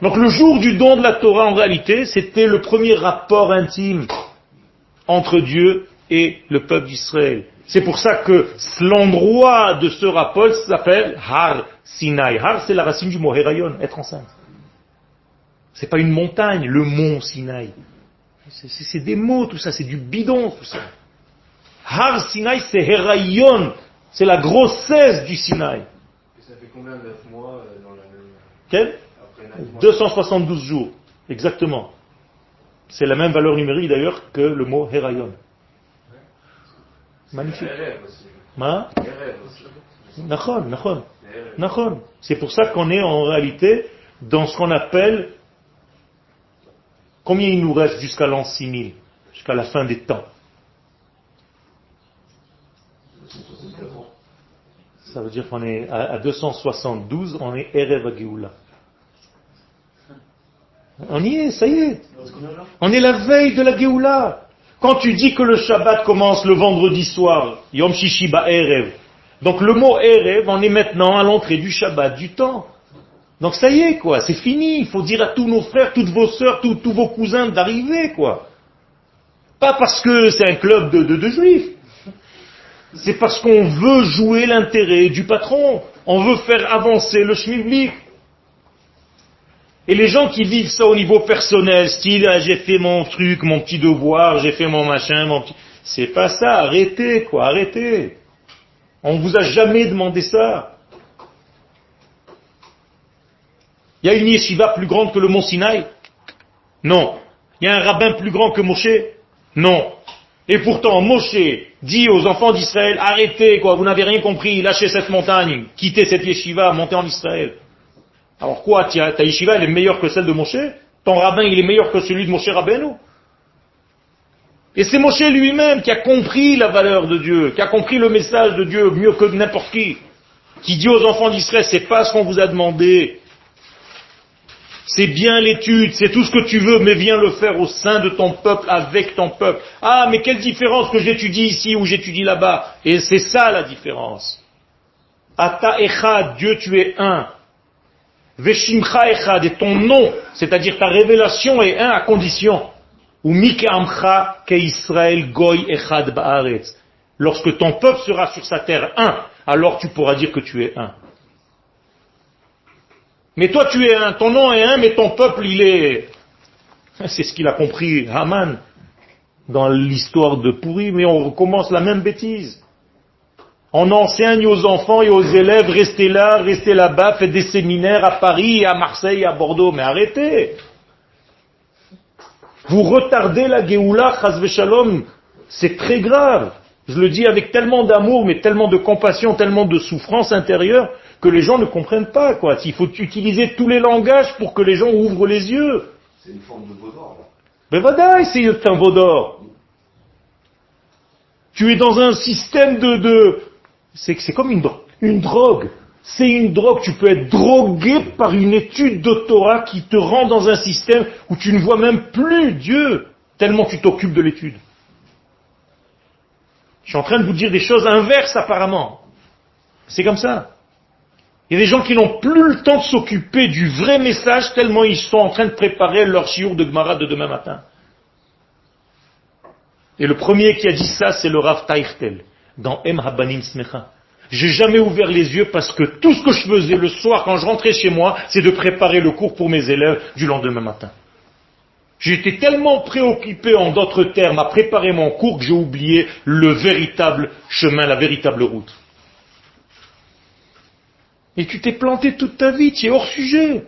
Donc le jour du don de la Torah, en réalité, c'était le premier rapport intime entre Dieu et le peuple d'Israël. C'est pour ça que l'endroit de ce rapport s'appelle Har Sinai. Har, c'est la racine du mot Herayon, être enceinte. C'est pas une montagne, le mont Sinai. C'est des mots, tout ça, c'est du bidon, tout ça. Har Sinai, c'est Herayon, c'est la grossesse du Sinai. Et ça fait combien de mois euh, dans la même... Quel? 272 jours, exactement. C'est la même valeur numérique d'ailleurs que le mot Herayon. Magnifique. Ma C'est pour ça qu'on est en réalité dans ce qu'on appelle combien il nous reste jusqu'à l'an 6000, jusqu'à la fin des temps? Ça veut dire qu'on est à 272, on est Erev Agioula. On y est, ça y est. On est la veille de la Géoula. Quand tu dis que le Shabbat commence le vendredi soir, Yom Shishiba Erev, donc le mot Erev, on est maintenant à l'entrée du Shabbat, du temps. Donc ça y est, quoi, c'est fini. Il faut dire à tous nos frères, toutes vos sœurs, tous, vos cousins d'arriver, quoi. Pas parce que c'est un club de, de, juifs. C'est parce qu'on veut jouer l'intérêt du patron. On veut faire avancer le schmiblik. Et les gens qui vivent ça au niveau personnel, style ah, j'ai fait mon truc, mon petit devoir, j'ai fait mon machin, mon petit... C'est pas ça, arrêtez quoi, arrêtez. On vous a jamais demandé ça. Il y a une yeshiva plus grande que le mont Sinaï Non. Il y a un rabbin plus grand que Moshe Non. Et pourtant, Moshe dit aux enfants d'Israël, arrêtez quoi, vous n'avez rien compris, lâchez cette montagne, quittez cette yeshiva, montez en Israël. Alors quoi, ta yeshiva, elle est meilleure que celle de Moshe Ton rabbin, il est meilleur que celui de Moshe Rabbeinu Et c'est Moshe lui-même qui a compris la valeur de Dieu, qui a compris le message de Dieu mieux que n'importe qui, qui dit aux enfants d'Israël, c'est pas ce qu'on vous a demandé, c'est bien l'étude, c'est tout ce que tu veux, mais viens le faire au sein de ton peuple, avec ton peuple. Ah, mais quelle différence que j'étudie ici ou j'étudie là-bas. Et c'est ça la différence. Ata Echad, Dieu tu es un. Veshimcha echad, et ton nom, c'est-à-dire ta révélation est un à condition. Ou amcha ke Israël goy echad ba'aretz. Lorsque ton peuple sera sur sa terre un, alors tu pourras dire que tu es un. Mais toi tu es un, ton nom est un, mais ton peuple il est... <laughs> C'est ce qu'il a compris Haman dans l'histoire de Pourri, mais on recommence la même bêtise. On enseigne aux enfants et aux élèves, restez là, restez là-bas, faites des séminaires à Paris, à Marseille, à Bordeaux, mais arrêtez. Vous retardez la Géoula, Shalom, c'est très grave. Je le dis avec tellement d'amour, mais tellement de compassion, tellement de souffrance intérieure, que les gens ne comprennent pas, quoi. Il faut utiliser tous les langages pour que les gens ouvrent les yeux. C'est une forme de vaudor. Mais voilà, c'est un vaudor. Tu es dans un système de, de, c'est comme une, une drogue. C'est une drogue. Tu peux être drogué par une étude doctorat qui te rend dans un système où tu ne vois même plus Dieu, tellement tu t'occupes de l'étude. Je suis en train de vous dire des choses inverses apparemment. C'est comme ça. Il y a des gens qui n'ont plus le temps de s'occuper du vrai message tellement ils sont en train de préparer leur chiour de Gemara de demain matin. Et le premier qui a dit ça, c'est le Rav Taïchtel dans Em Habanim Smecha. J'ai jamais ouvert les yeux parce que tout ce que je faisais le soir quand je rentrais chez moi, c'est de préparer le cours pour mes élèves du lendemain matin. J'étais tellement préoccupé, en d'autres termes, à préparer mon cours que j'ai oublié le véritable chemin, la véritable route. Et tu t'es planté toute ta vie, tu es hors sujet.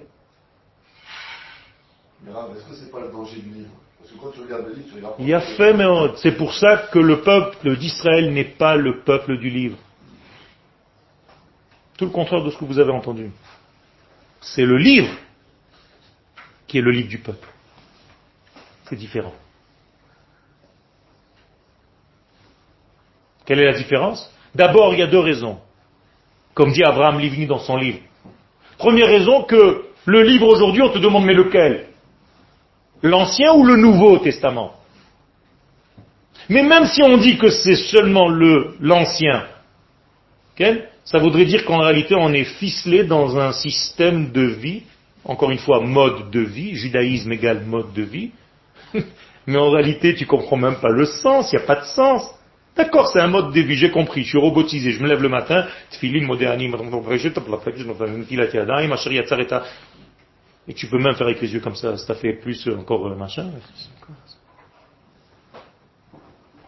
Mais est-ce que c'est pas le danger du livre il y a fait, mais c'est pour ça que le peuple d'Israël n'est pas le peuple du livre. Tout le contraire de ce que vous avez entendu. C'est le livre qui est le livre du peuple. C'est différent. Quelle est la différence? D'abord, il y a deux raisons. Comme dit Abraham Livni dans son livre. Première raison que le livre aujourd'hui, on te demande mais lequel? L'Ancien ou le Nouveau Testament? Mais même si on dit que c'est seulement le l'Ancien, ça voudrait dire qu'en réalité on est ficelé dans un système de vie, encore une fois mode de vie, judaïsme égale mode de vie, <laughs> mais en réalité tu comprends même pas le sens, il n'y a pas de sens. D'accord, c'est un mode de vie, j'ai compris, je suis robotisé, je me lève le matin, et tu peux même faire avec les yeux comme ça, ça fait plus encore euh, machin.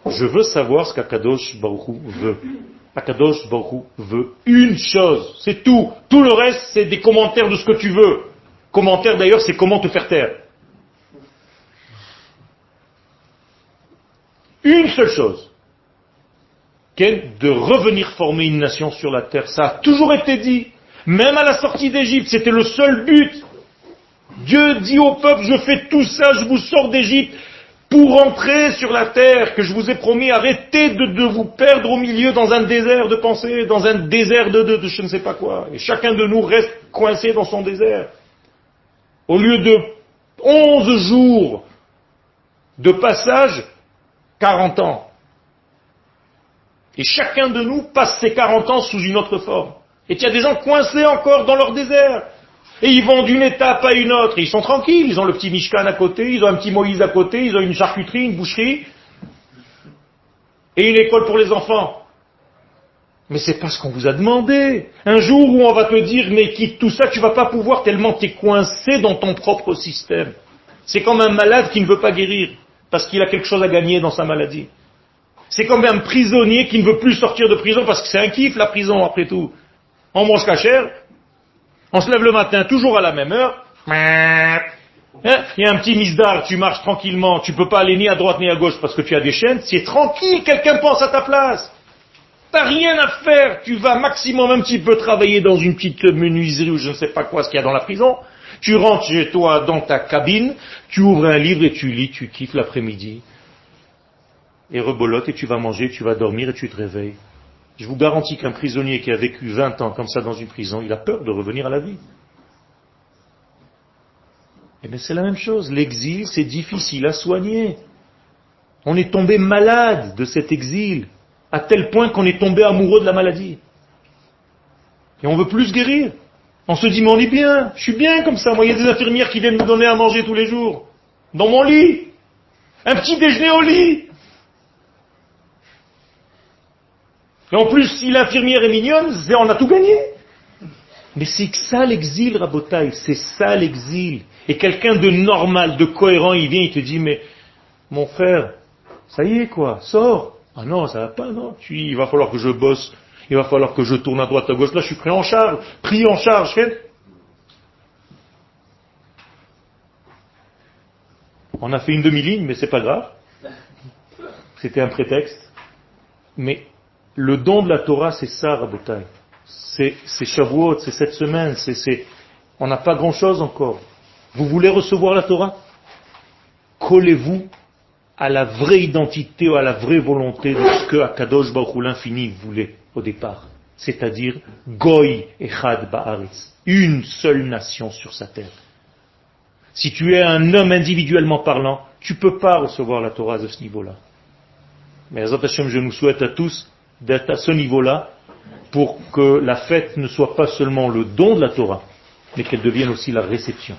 Je veux savoir ce qu'Akadosh Baruchou veut. Akadosh Baruchou veut une chose, c'est tout. Tout le reste, c'est des commentaires de ce que tu veux. Commentaire d'ailleurs, c'est comment te faire taire. Une seule chose, de revenir former une nation sur la terre. Ça a toujours été dit. Même à la sortie d'Égypte, c'était le seul but. Dieu dit au peuple, je fais tout ça, je vous sors d'Égypte pour entrer sur la terre que je vous ai promis, arrêtez de, vous perdre au milieu dans un désert de pensée, dans un désert de, de, je ne sais pas quoi. Et chacun de nous reste coincé dans son désert. Au lieu de onze jours de passage, 40 ans. Et chacun de nous passe ses 40 ans sous une autre forme. Et il y a des gens coincés encore dans leur désert. Et ils vont d'une étape à une autre. ils sont tranquilles. Ils ont le petit Mishkan à côté, ils ont un petit Moïse à côté, ils ont une charcuterie, une boucherie. Et une école pour les enfants. Mais c'est pas ce qu'on vous a demandé. Un jour où on va te dire, mais quitte tout ça, tu vas pas pouvoir tellement t'es coincé dans ton propre système. C'est comme un malade qui ne veut pas guérir, parce qu'il a quelque chose à gagner dans sa maladie. C'est comme un prisonnier qui ne veut plus sortir de prison parce que c'est un kiff la prison après tout. On mange cachère, on se lève le matin, toujours à la même heure. Hein? Il y a un petit misdar, tu marches tranquillement, tu peux pas aller ni à droite ni à gauche parce que tu as des chaînes. C'est tranquille, quelqu'un pense à ta place. T'as rien à faire, tu vas maximum un petit peu travailler dans une petite menuiserie ou je ne sais pas quoi ce qu'il y a dans la prison. Tu rentres chez toi dans ta cabine, tu ouvres un livre et tu lis, tu kiffes l'après-midi. Et rebolote et tu vas manger, tu vas dormir et tu te réveilles. Je vous garantis qu'un prisonnier qui a vécu 20 ans comme ça dans une prison, il a peur de revenir à la vie. Eh bien c'est la même chose. L'exil, c'est difficile à soigner. On est tombé malade de cet exil, à tel point qu'on est tombé amoureux de la maladie. Et on veut plus guérir. On se dit, mais on est bien, je suis bien comme ça. Moi, il y a des infirmières qui viennent me donner à manger tous les jours. Dans mon lit. Un petit déjeuner au lit. Et en plus, si l'infirmière est mignonne, on a tout gagné. Mais c'est ça l'exil, Rabotaï, c'est ça l'exil. Et quelqu'un de normal, de cohérent, il vient, il te dit, mais mon frère, ça y est quoi, sors. Ah non, ça va pas, non. Il va falloir que je bosse, il va falloir que je tourne à droite, à gauche. Là, je suis pris en charge, pris en charge. On a fait une demi-ligne, mais c'est pas grave. C'était un prétexte. Mais le don de la Torah, c'est ça, Rabotai. C'est Shavuot, c'est cette semaine, c'est, on n'a pas grand chose encore. Vous voulez recevoir la Torah? Collez-vous à la vraie identité à la vraie volonté de ce que Akadosh Baruch l'infini voulait au départ. C'est-à-dire Goy Echad Ba'aris. Une seule nation sur sa terre. Si tu es un homme individuellement parlant, tu ne peux pas recevoir la Torah de ce niveau-là. Mais je nous souhaite à tous d'être à ce niveau-là pour que la fête ne soit pas seulement le don de la Torah, mais qu'elle devienne aussi la réception.